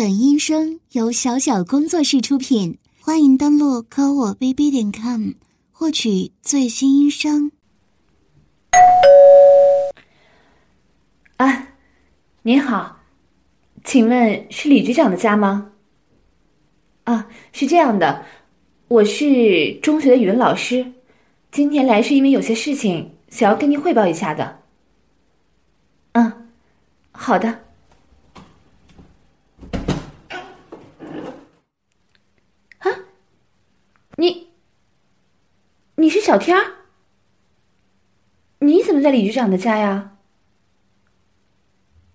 本音声由小小工作室出品，欢迎登录科我 bb 点 com 获取最新音声。啊，您好，请问是李局长的家吗？啊，是这样的，我是中学的语文老师，今天来是因为有些事情想要跟您汇报一下的。嗯，好的。你，你是小天儿？你怎么在李局长的家呀？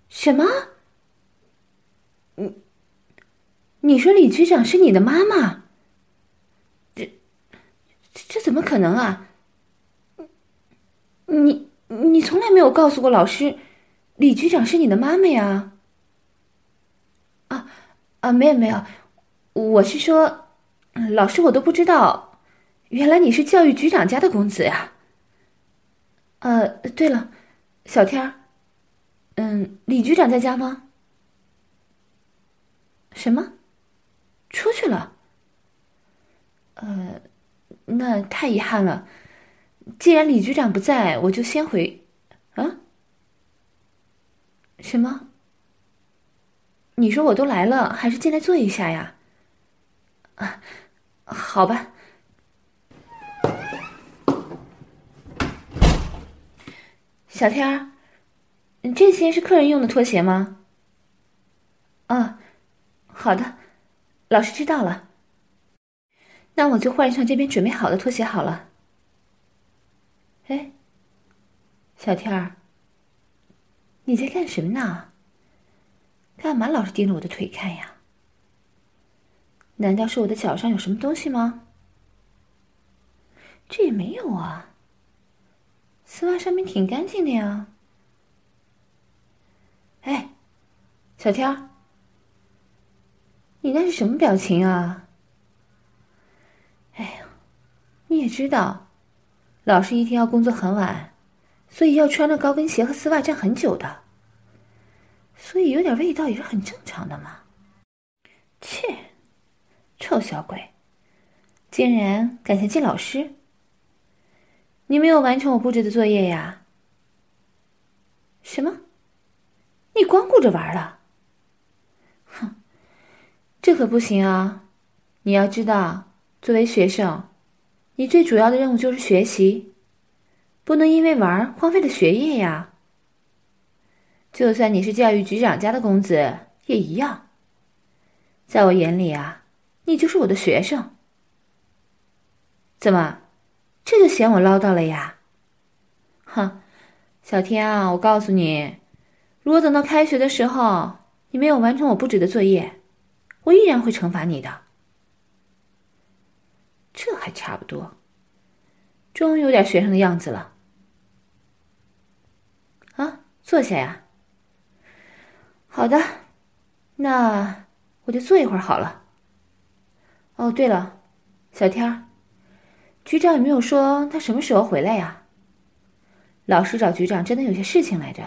什么？你，你说李局长是你的妈妈？这，这怎么可能啊？你，你从来没有告诉过老师，李局长是你的妈妈呀？啊，啊，没有没有，我是说。老师，我都不知道，原来你是教育局长家的公子呀。呃，对了，小天儿，嗯，李局长在家吗？什么？出去了？呃，那太遗憾了。既然李局长不在，我就先回。啊？什么？你说我都来了，还是进来坐一下呀？啊。好吧，小天儿，这些是客人用的拖鞋吗？啊，好的，老师知道了。那我就换上这边准备好的拖鞋好了。哎，小天儿，你在干什么呢？干嘛老是盯着我的腿看呀？难道是我的脚上有什么东西吗？这也没有啊，丝袜上面挺干净的呀。哎，小天儿，你那是什么表情啊？哎呀，你也知道，老师一天要工作很晚，所以要穿着高跟鞋和丝袜站很久的，所以有点味道也是很正常的嘛。切。臭小鬼，竟然敢嫌弃老师！你没有完成我布置的作业呀？什么？你光顾着玩了？哼，这可不行啊！你要知道，作为学生，你最主要的任务就是学习，不能因为玩荒废了学业呀。就算你是教育局长家的公子，也一样。在我眼里啊。你就是我的学生，怎么，这就嫌我唠叨了呀？哼，小天啊，我告诉你，如果等到开学的时候你没有完成我布置的作业，我依然会惩罚你的。这还差不多，终于有点学生的样子了。啊，坐下呀。好的，那我就坐一会儿好了。哦，对了，小天儿，局长有没有说他什么时候回来呀？老师找局长真的有些事情来着。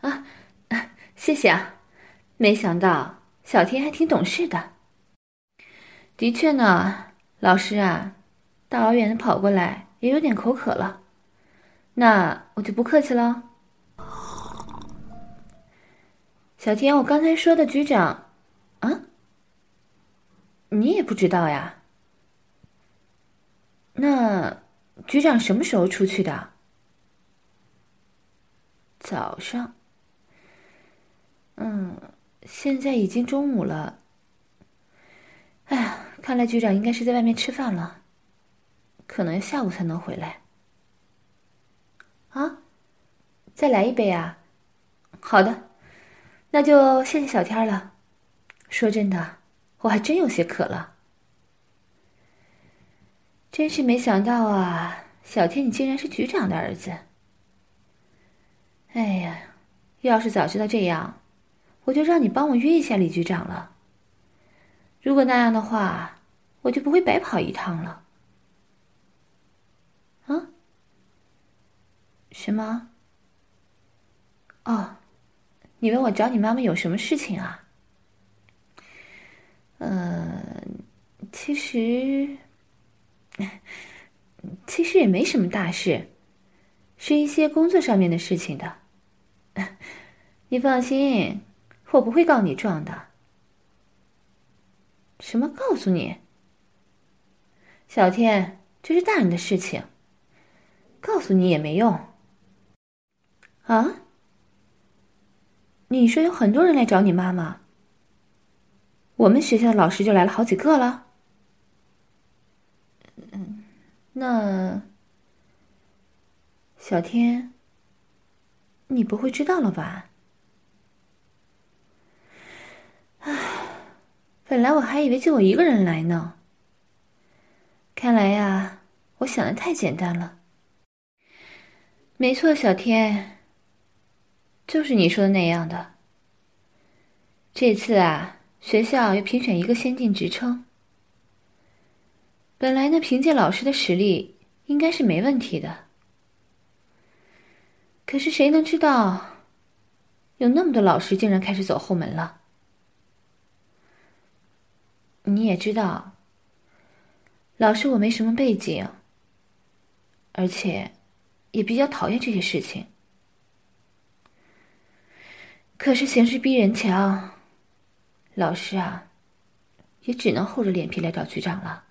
啊，谢谢啊，没想到小天还挺懂事的。的确呢，老师啊，大老远的跑过来也有点口渴了，那我就不客气了。小天，我刚才说的局长，你也不知道呀？那局长什么时候出去的？早上。嗯，现在已经中午了。哎呀，看来局长应该是在外面吃饭了，可能要下午才能回来。啊，再来一杯啊！好的，那就谢谢小天了。说真的。我还真有些渴了，真是没想到啊！小天，你竟然是局长的儿子。哎呀，要是早知道这样，我就让你帮我约一下李局长了。如果那样的话，我就不会白跑一趟了。啊？什么？哦，你问我找你妈妈有什么事情啊？呃，其实，其实也没什么大事，是一些工作上面的事情的。你放心，我不会告你状的。什么？告诉你？小天，这是大人的事情，告诉你也没用。啊？你说有很多人来找你妈妈？我们学校的老师就来了好几个了。嗯，那小天，你不会知道了吧？唉，本来我还以为就我一个人来呢。看来呀，我想的太简单了。没错，小天，就是你说的那样的。这次啊，学校要评选一个先进职称。本来呢，凭借老师的实力，应该是没问题的。可是谁能知道，有那么多老师竟然开始走后门了？你也知道。老师，我没什么背景，而且也比较讨厌这些事情。可是形势逼人强，老师啊，也只能厚着脸皮来找局长了。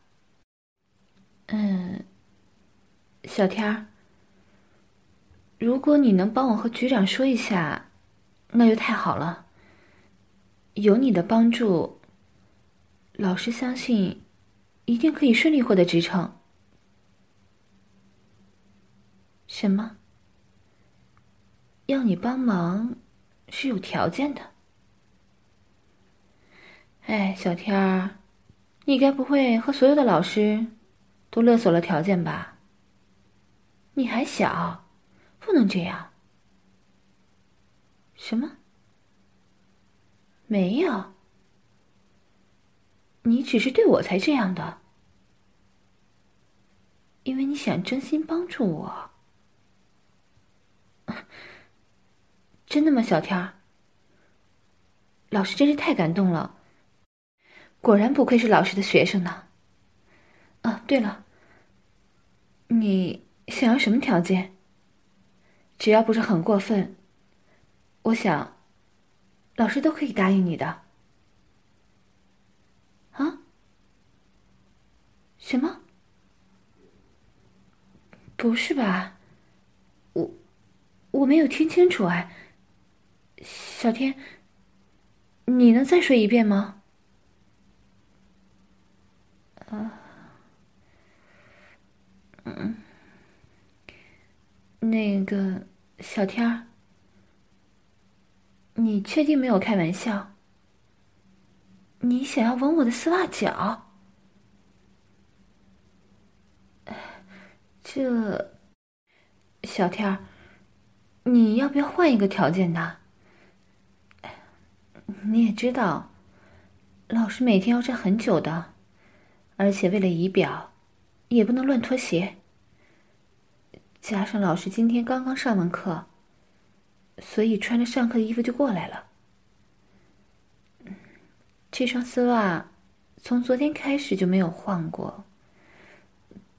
嗯，小天儿，如果你能帮我和局长说一下，那就太好了。有你的帮助，老师相信。一定可以顺利获得职称。什么？要你帮忙是有条件的？哎，小天儿，你该不会和所有的老师都勒索了条件吧？你还小，不能这样。什么？没有。你只是对我才这样的，因为你想真心帮助我。真的吗，小天儿？老师真是太感动了，果然不愧是老师的学生呢。啊，对了，你想要什么条件？只要不是很过分，我想，老师都可以答应你的。啊什么？不是吧？我我没有听清楚哎。小天，你能再说一遍吗？啊，嗯，那个小天儿，你确定没有开玩笑？你想要吻我的丝袜脚？这，小天儿，你要不要换一个条件呢？你也知道，老师每天要站很久的，而且为了仪表，也不能乱脱鞋。加上老师今天刚刚上完课，所以穿着上课的衣服就过来了。这双丝袜从昨天开始就没有换过。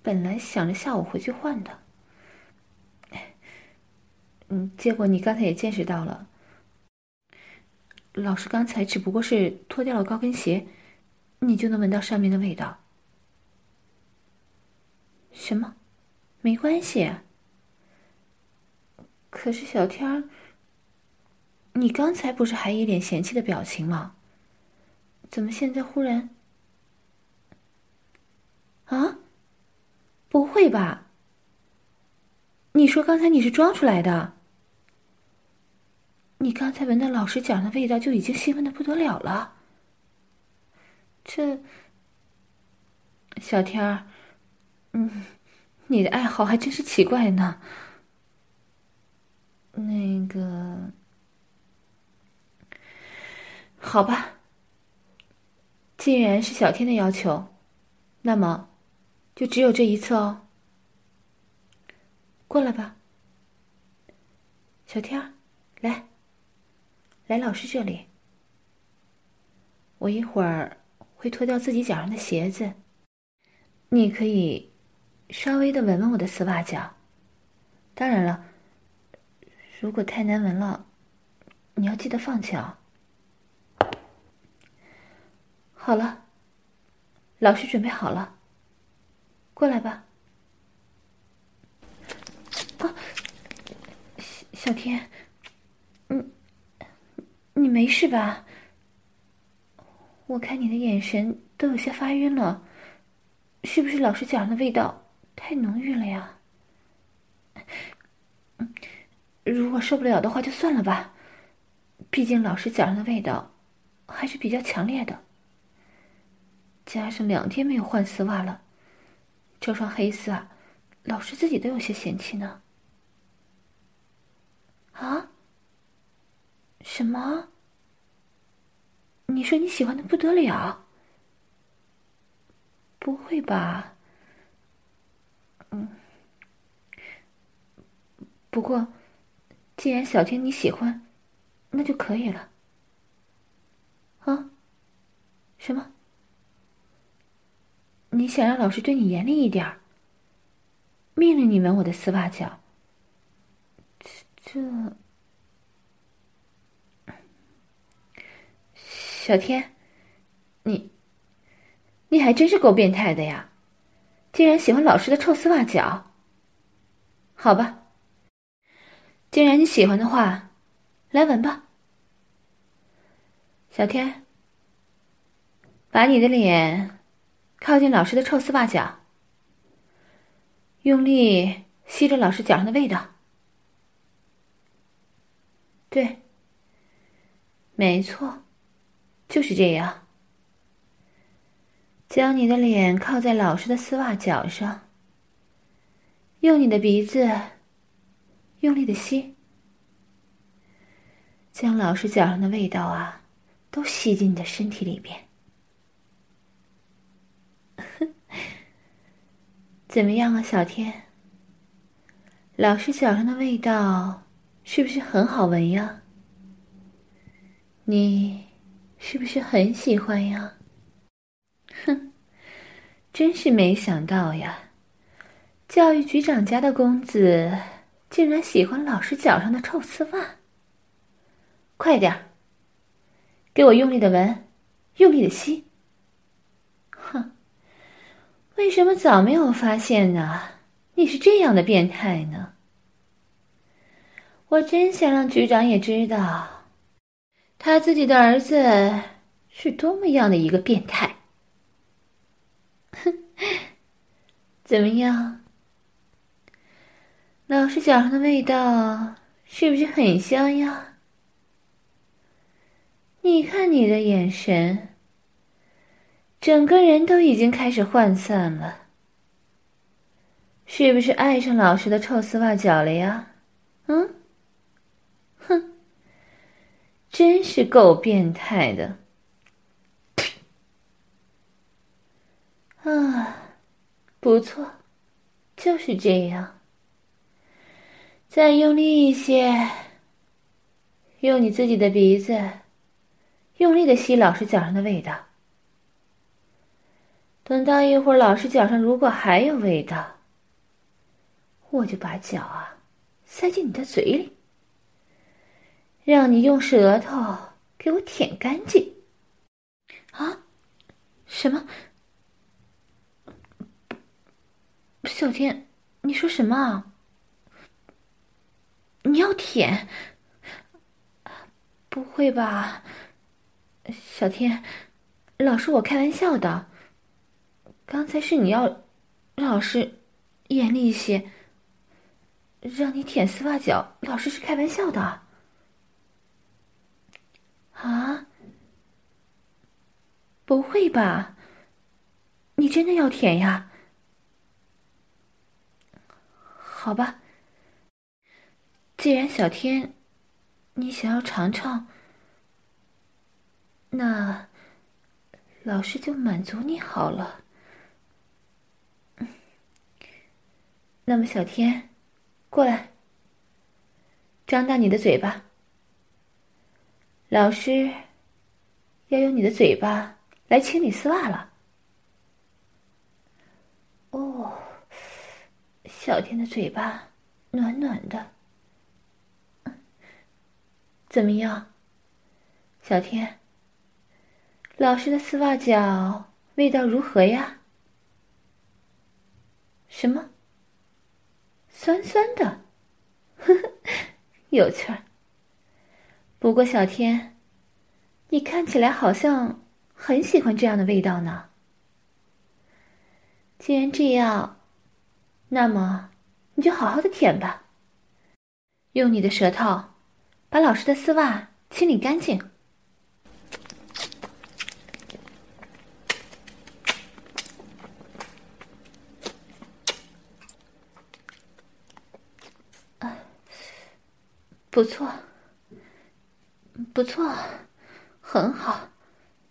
本来想着下午回去换的，嗯，结果你刚才也见识到了，老师刚才只不过是脱掉了高跟鞋，你就能闻到上面的味道。什么？没关系。可是小天，你刚才不是还一脸嫌弃的表情吗？怎么现在忽然？啊？不会吧？你说刚才你是装出来的？你刚才闻到老师讲的味道就已经兴奋的不得了了。这，小天儿，嗯，你的爱好还真是奇怪呢。那个，好吧，既然是小天的要求，那么。就只有这一次哦，过来吧，小天，来，来老师这里。我一会儿会脱掉自己脚上的鞋子。你可以稍微的闻闻我的丝袜脚。当然了，如果太难闻了，你要记得放弃啊。好了，老师准备好了，过来吧。啊，小天，你你没事吧？我看你的眼神都有些发晕了，是不是老师脚上的味道太浓郁了呀？如果受不了的话，就算了吧。毕竟老师脚上的味道还是比较强烈的。加上两天没有换丝袜了，这双黑丝啊，老师自己都有些嫌弃呢。啊？什么？你说你喜欢的不得了？不会吧？不过，既然小天你喜欢，那就可以了。啊？什么？你想让老师对你严厉一点，命令你闻我的丝袜脚？这，小天，你，你还真是够变态的呀！竟然喜欢老师的臭丝袜脚。好吧，既然你喜欢的话，来闻吧，小天，把你的脸。靠近老师的臭丝袜脚，用力吸着老师脚上的味道。对，没错，就是这样。将你的脸靠在老师的丝袜脚上，用你的鼻子用力的吸，将老师脚上的味道啊，都吸进你的身体里边。怎么样啊，小天？老师脚上的味道是不是很好闻呀？你是不是很喜欢呀？哼，真是没想到呀！教育局长家的公子竟然喜欢老师脚上的臭丝袜。快点儿，给我用力的闻，用力的吸。哼！为什么早没有发现呢？你是这样的变态呢？我真想让局长也知道，他自己的儿子是多么样的一个变态。哼，怎么样？老师脚上的味道是不是很香呀？你看你的眼神。整个人都已经开始涣散了，是不是爱上老师的臭丝袜脚了呀？嗯，哼，真是够变态的。啊，不错，就是这样。再用力一些，用你自己的鼻子，用力的吸老师脚上的味道。等到一会儿，老师脚上如果还有味道，我就把脚啊塞进你的嘴里，让你用舌头给我舔干净。啊？什么？小天，你说什么？你要舔？不会吧，小天，老师，我开玩笑的。刚才是你要让老师严厉一些，让你舔丝袜脚。老师是开玩笑的啊？不会吧？你真的要舔呀？好吧，既然小天你想要尝尝，那老师就满足你好了。那么，小天，过来，张大你的嘴巴。老师要用你的嘴巴来清理丝袜了。哦，小天的嘴巴暖暖的，怎么样，小天？老师的丝袜脚味道如何呀？什么？酸酸的，呵呵，有趣儿。不过小天，你看起来好像很喜欢这样的味道呢。既然这样，那么你就好好的舔吧。用你的舌头把老师的丝袜清理干净。啊，不错，不错，很好，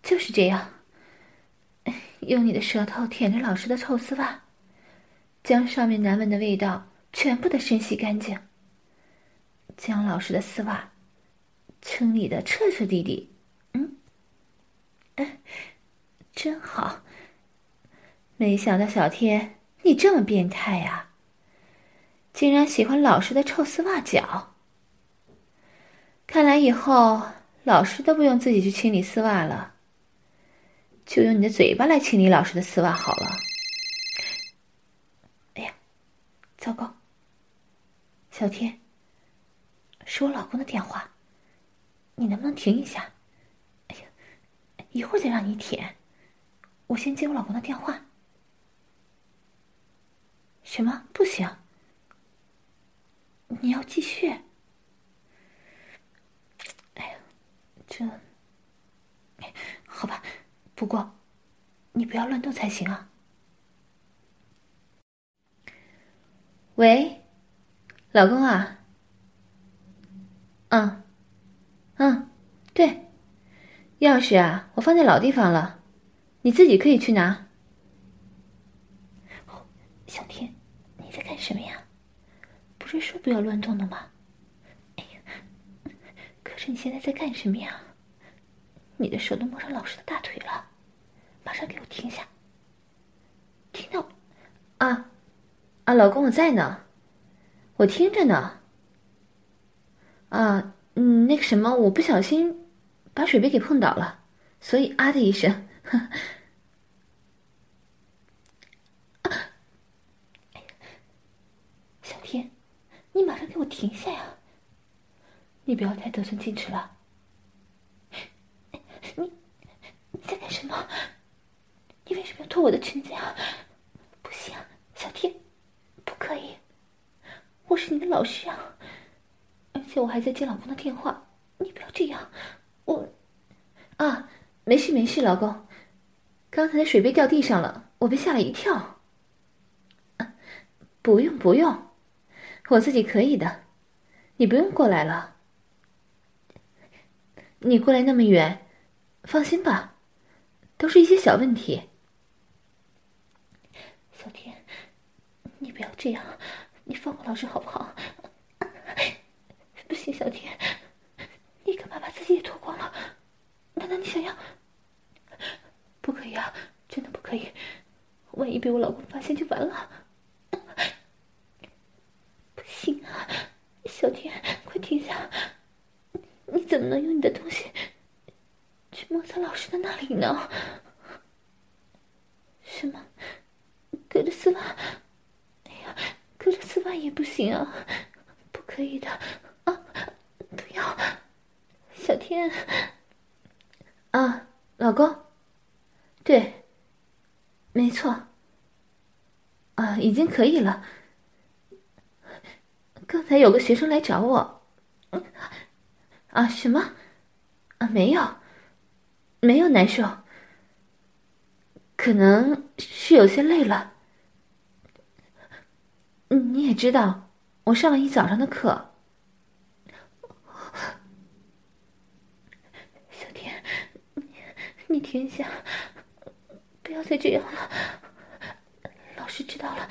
就是这样。用你的舌头舔着老师的臭丝袜，将上面难闻的味道全部的深吸干净，将老师的丝袜清理的彻彻底底。嗯，哎，真好。没想到小天你这么变态呀，竟然喜欢老师的臭丝袜脚。看来以后老师都不用自己去清理丝袜了。就用你的嘴巴来清理老师的丝袜好了。哎呀，糟糕！小天，是我老公的电话，你能不能停一下？哎呀，一会儿再让你舔，我先接我老公的电话。什么？不行！你要继续？哎呀，这……好吧。不过，你不要乱动才行啊！喂，老公啊。嗯，嗯，对，钥匙啊，我放在老地方了，你自己可以去拿。小天，你在干什么呀？不是说不要乱动的吗？哎呀，可是你现在在干什么呀？你的手都摸上老师的大腿了，马上给我停下！听到？啊，啊，老公我在呢，我听着呢。啊，嗯，那个什么，我不小心把水杯给碰倒了，所以啊的一声。小天，你马上给我停下呀！你不要太得寸进尺了。你你在干什么？你为什么要脱我的裙子呀？不行，小天，不可以！我是你的老师啊，而且我还在接老公的电话，你不要这样。我，啊，没事没事，老公，刚才的水杯掉地上了，我被吓了一跳。不用不用，我自己可以的，你不用过来了。你过来那么远，放心吧。都是一些小问题，小天，你不要这样，你放过老师好不好？小天，你干嘛把自己也脱光了？难道你想要？不可以啊，真的不可以，万一被我老公发现就完了。不行啊，小天，快停下！你怎么能用你的东西？去摩擦老师的那里呢？什么？隔着丝袜？哎呀，隔着丝袜也不行啊！不可以的啊！不要，小天。啊，老公。对，没错。啊，已经可以了。刚才有个学生来找我。啊？什么？啊，没有。没有难受，可能是有些累了。你也知道，我上了一早上的课。小天，你停下，不要再这样了。老师知道了，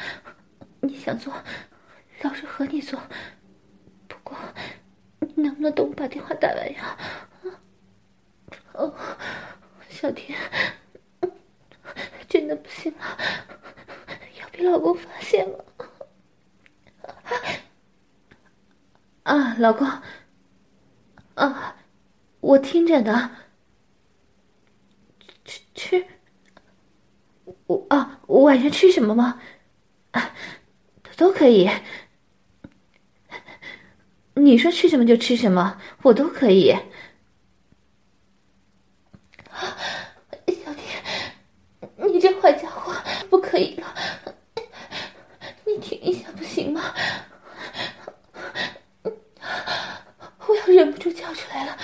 你想做，老师和你做。不过，能不能等我把电话打完呀？哦，小天，真的不行了，要被老公发现了。啊，老公，啊，我听着呢。吃吃，我啊，我晚上吃什么吗？啊，都可以。你说吃什么就吃什么，我都可以。小天，你这坏家伙，不可以了！你停一下不行吗？我要忍不住叫出来了！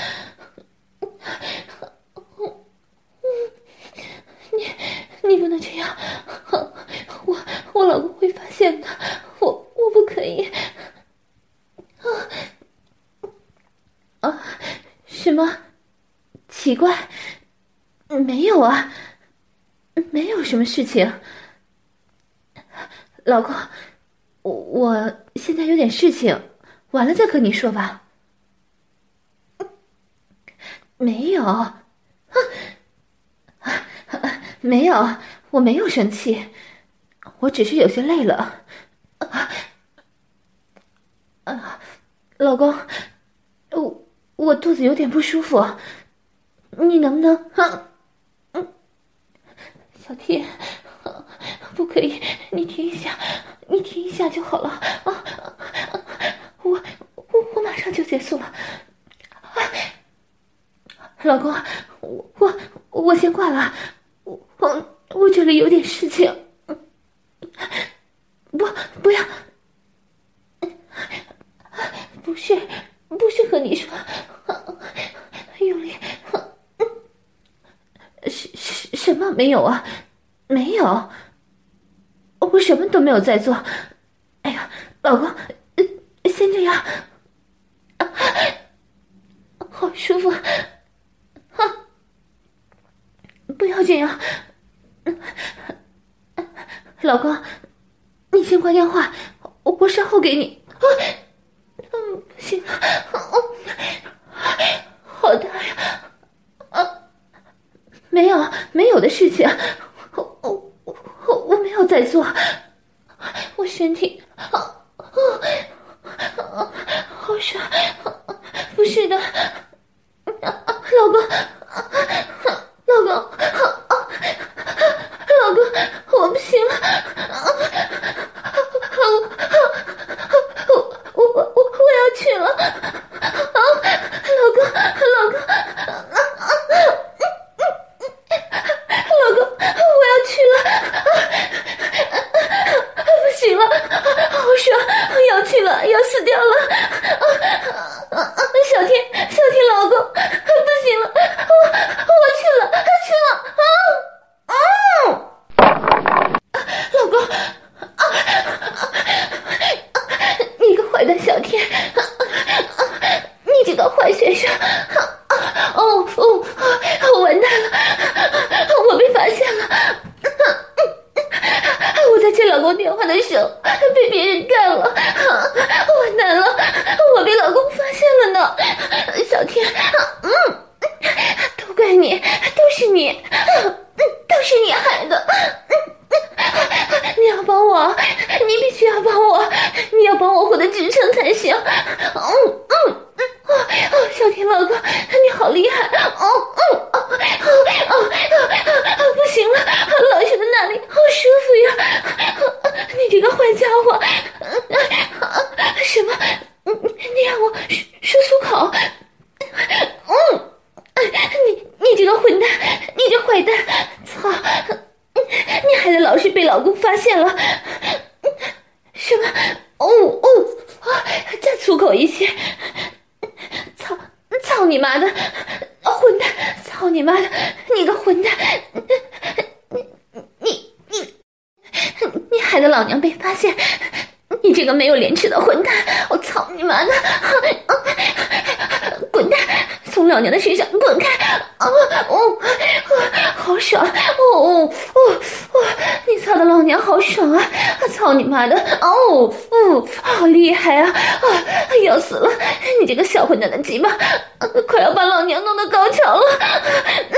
你你不能这样，我我老公会发现的，我我不可以。啊啊！什么？奇怪，没有啊，没有什么事情。老公，我我现在有点事情，完了再和你说吧。没有，没有，我没有生气，我只是有些累了。啊，老公，我我肚子有点不舒服，你能不能？嗯，小天，不可以，你停一下，你停一下就好了啊！我我我马上就结束了。啊老公，我我我先挂了，我我我这里有点事情，不不要。不是，不是和你说，用力，什什什么没有啊？没有，我什么都没有在做。哎呀，老公，先这样，好舒服，不要这样，老公，你先挂电话，我我稍后给你。啊，你妈的！哦哦，好厉害啊！啊，要死了！你这个小混蛋的鸡巴，快要把老娘弄到高潮了！嗯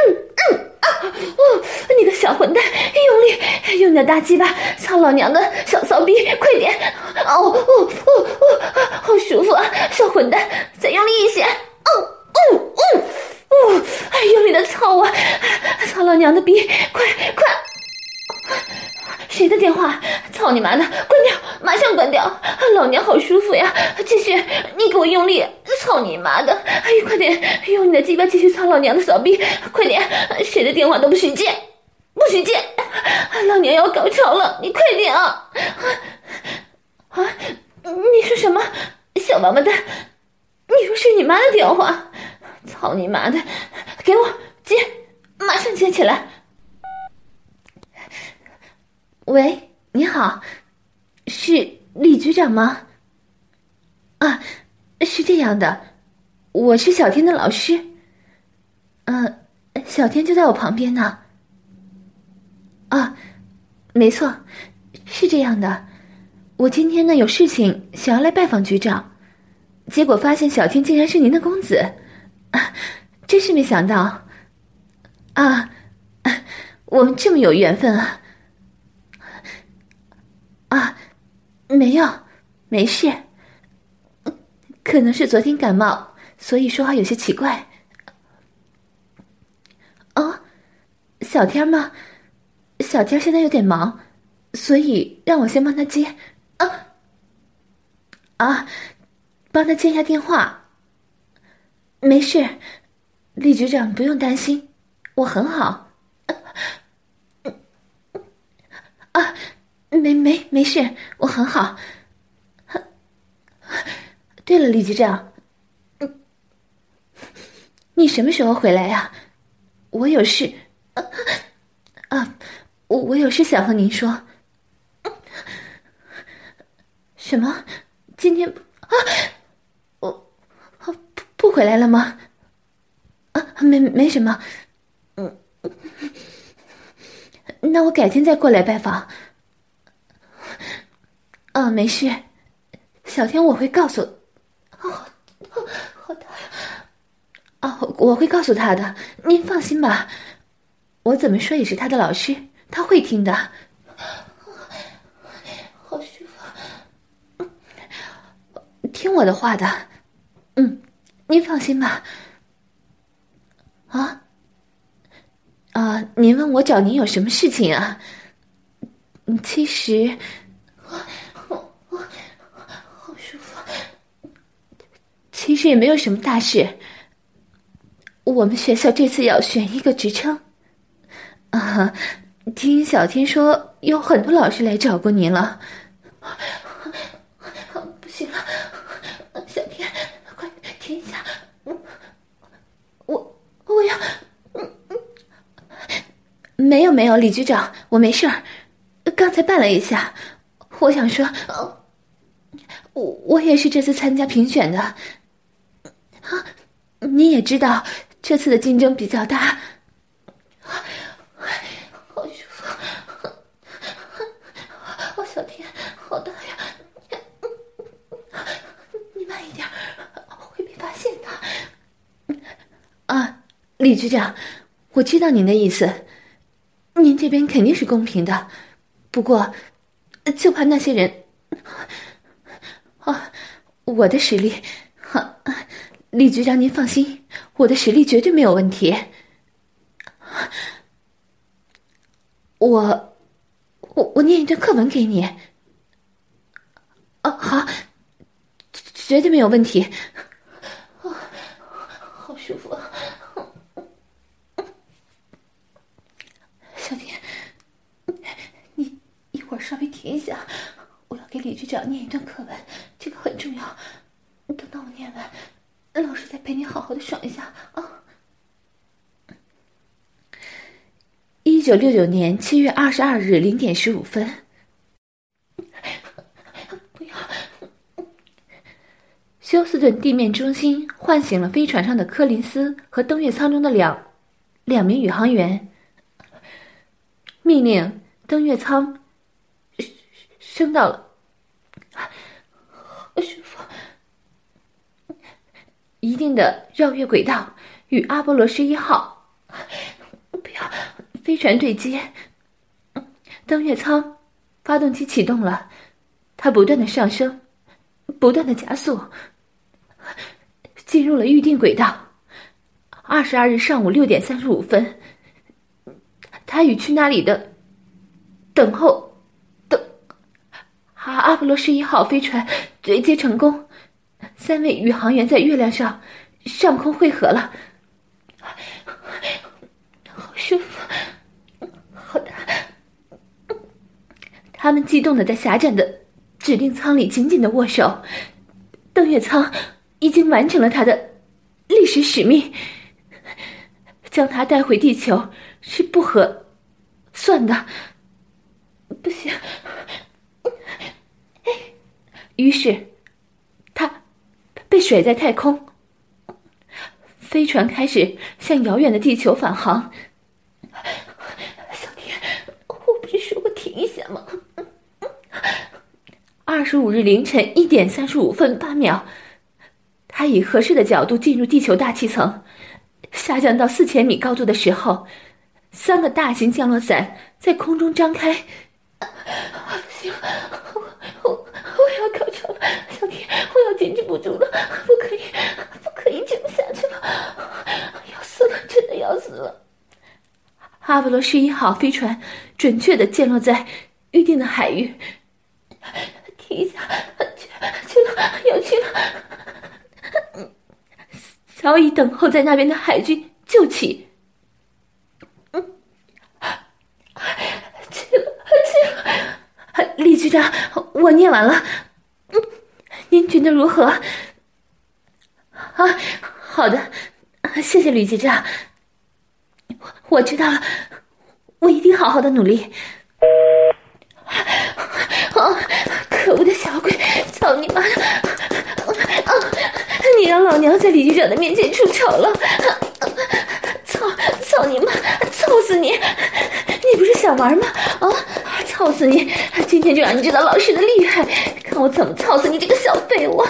嗯啊！哦，你个小混蛋，用力用你的大鸡巴操老娘的小骚逼，快点！哦哦哦哦，好舒服啊！小混蛋，再用力一些！哦哦哦哦，用力的操我，操老娘的逼，快快！谁的电话？操你妈的！关掉，马上关掉！老娘好舒服呀！继续，你给我用力！操你妈的！哎，快点，用你的鸡巴继续操老娘的小逼！快点，谁的电话都不许接，不许接！老娘要高潮了，你快点啊！啊！你说什么？小王八蛋！你说是你妈的电话？操你妈的！给我接，马上接起来！喂，你好，是李局长吗？啊，是这样的，我是小天的老师。嗯，小天就在我旁边呢。啊，没错，是这样的，我今天呢有事情想要来拜访局长，结果发现小天竟然是您的公子，真是没想到。啊，我们这么有缘分啊！啊，没有，没事。可能是昨天感冒，所以说话有些奇怪。哦，小天吗？小天现在有点忙，所以让我先帮他接。啊啊，帮他接一下电话。没事，李局长不用担心，我很好。啊。没没没事，我很好。对了，李局长，你什么时候回来呀？我有事。啊，我我有事想和您说。什么？今天啊？我不不回来了吗？啊，没没什么。嗯，那我改天再过来拜访。啊，没事，小天我会告诉，好，好，好的，啊，我会告诉他的，您放心吧，我怎么说也是他的老师，他会听的，好舒服，听我的话的，嗯，您放心吧，啊，啊，您问我找您有什么事情啊？其实。好舒服其实也没有什么大事。我们学校这次要选一个职称，啊，听小天说有很多老师来找过您了。不行了，小天，快停一下！我我要……没有没有，李局长，我没事儿，刚才绊了一下。我想说，我我也是这次参加评选的。啊，你也知道这次的竞争比较大，好舒服，好小天，好大呀！你慢一点，会被发现的。啊，李局长，我知道您的意思，您这边肯定是公平的，不过就怕那些人……啊，我的实力，啊。李局长，您放心，我的实力绝对没有问题。我，我，我念一段课文给你。哦，好，绝对没有问题。啊好舒服啊，小天，你一会儿稍微停一下，我要给李局长念一段课文，这个很重要。等到我念完。老师再陪你好好的爽一下啊！一九六九年七月二十二日零点十五分，不要！休斯顿地面中心唤醒了飞船上的柯林斯和登月舱中的两两名宇航员，命令登月舱升到了。一定的绕月轨道与阿波罗十一号不要飞船对接，登月舱发动机启动了，它不断的上升，不断的加速，进入了预定轨道。二十二日上午六点三十五分，它与去那里的等候等阿阿波罗十一号飞船对接成功，三位宇航员在月亮上上空汇合了，好舒服，好大。他们激动的在狭窄的指令舱里紧紧的握手。登月舱已经完成了它的历史使命，将它带回地球是不合算的。不行，于是被甩在太空，飞船开始向遥远的地球返航。小天，我不是说过停一下吗？二十五日凌晨一点三十五分八秒，他以合适的角度进入地球大气层，下降到四千米高度的时候，三个大型降落伞在空中张开。不行，我我我要高潮了，小坚持不住了，不可以，不可以这样下去了，要死了，真的要死了。阿波罗十一号飞船准确的降落在预定的海域。停一下，去去了，要去了。早已等候在那边的海军救起。嗯，去了，去了。李局长，我念完了。那，如何？啊，好的，谢谢吕局长。我知道了，我一定好好的努力。啊！可恶的小鬼！操你妈的！啊！你让老娘在李局长的面前出丑了！操！操你妈！操死你！你不是想玩吗？啊！操死你！今天就让你知道老师的厉害！看我怎么操死你这个小废物！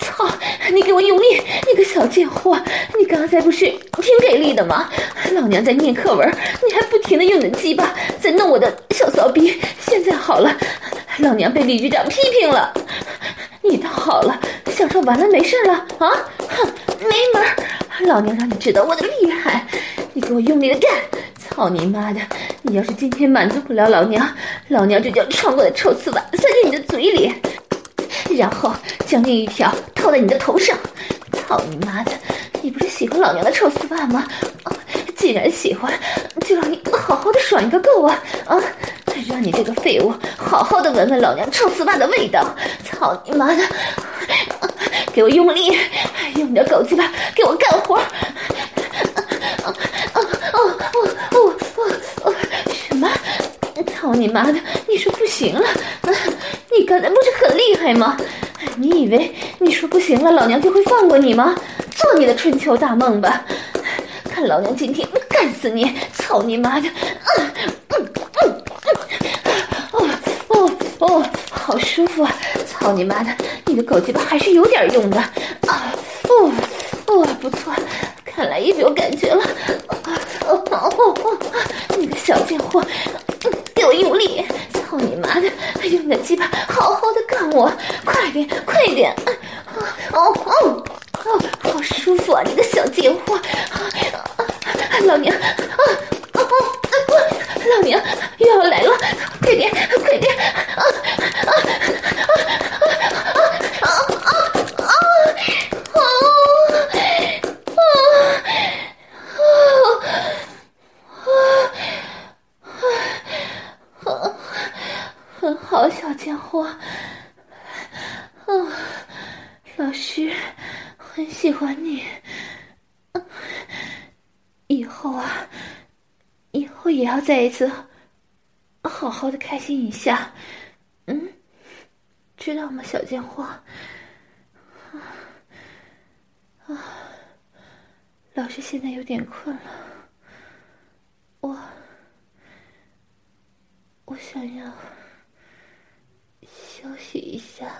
操！你给我用力！你个小贱货！你刚才不是挺给力的吗？老娘在念课文，你还不停的用你的鸡巴在弄我的小骚逼！现在好了，老娘被李局长批评了，你倒好了，想说完了没事了啊？哼，没门！老娘让你知道我的厉害！你给我用力的干！操你妈的！你要是今天满足不了老娘，老娘就将穿过的臭丝袜塞进你的嘴里，然后将另一条套在你的头上。操你妈的！你不是喜欢老娘的臭丝袜吗？既然喜欢，就让你好好的爽一个够啊！啊，再让你这个废物好好的闻闻老娘臭丝袜的味道！操你妈的！给我用力，用你的狗鸡巴给我干活！哦哦哦哦哦哦！操你妈的！你说不行了？你刚才不是很厉害吗？你以为你说不行了，老娘就会放过你吗？做你的春秋大梦吧！看老娘今天干死你！操你妈的！嗯嗯嗯嗯！哦哦哦，好舒服啊！操你妈的！你的狗鸡巴还是有点用的啊！哦哦，不错，看来也有感觉了。哦哦哦！你个小贱货，力！操你妈的！用你的鸡巴好好的干我！快点，快点！哦哦！哦，好舒服啊！你个小贱货，老娘，啊啊啊！老娘又要来了，快点，快点！啊啊啊啊啊啊！哦哦哦很好，小贱货，嗯，老师。很喜欢你，以后啊，以后也要再一次好好的开心一下，嗯，知道吗，小贱货？啊，老师现在有点困了，我，我想要休息一下。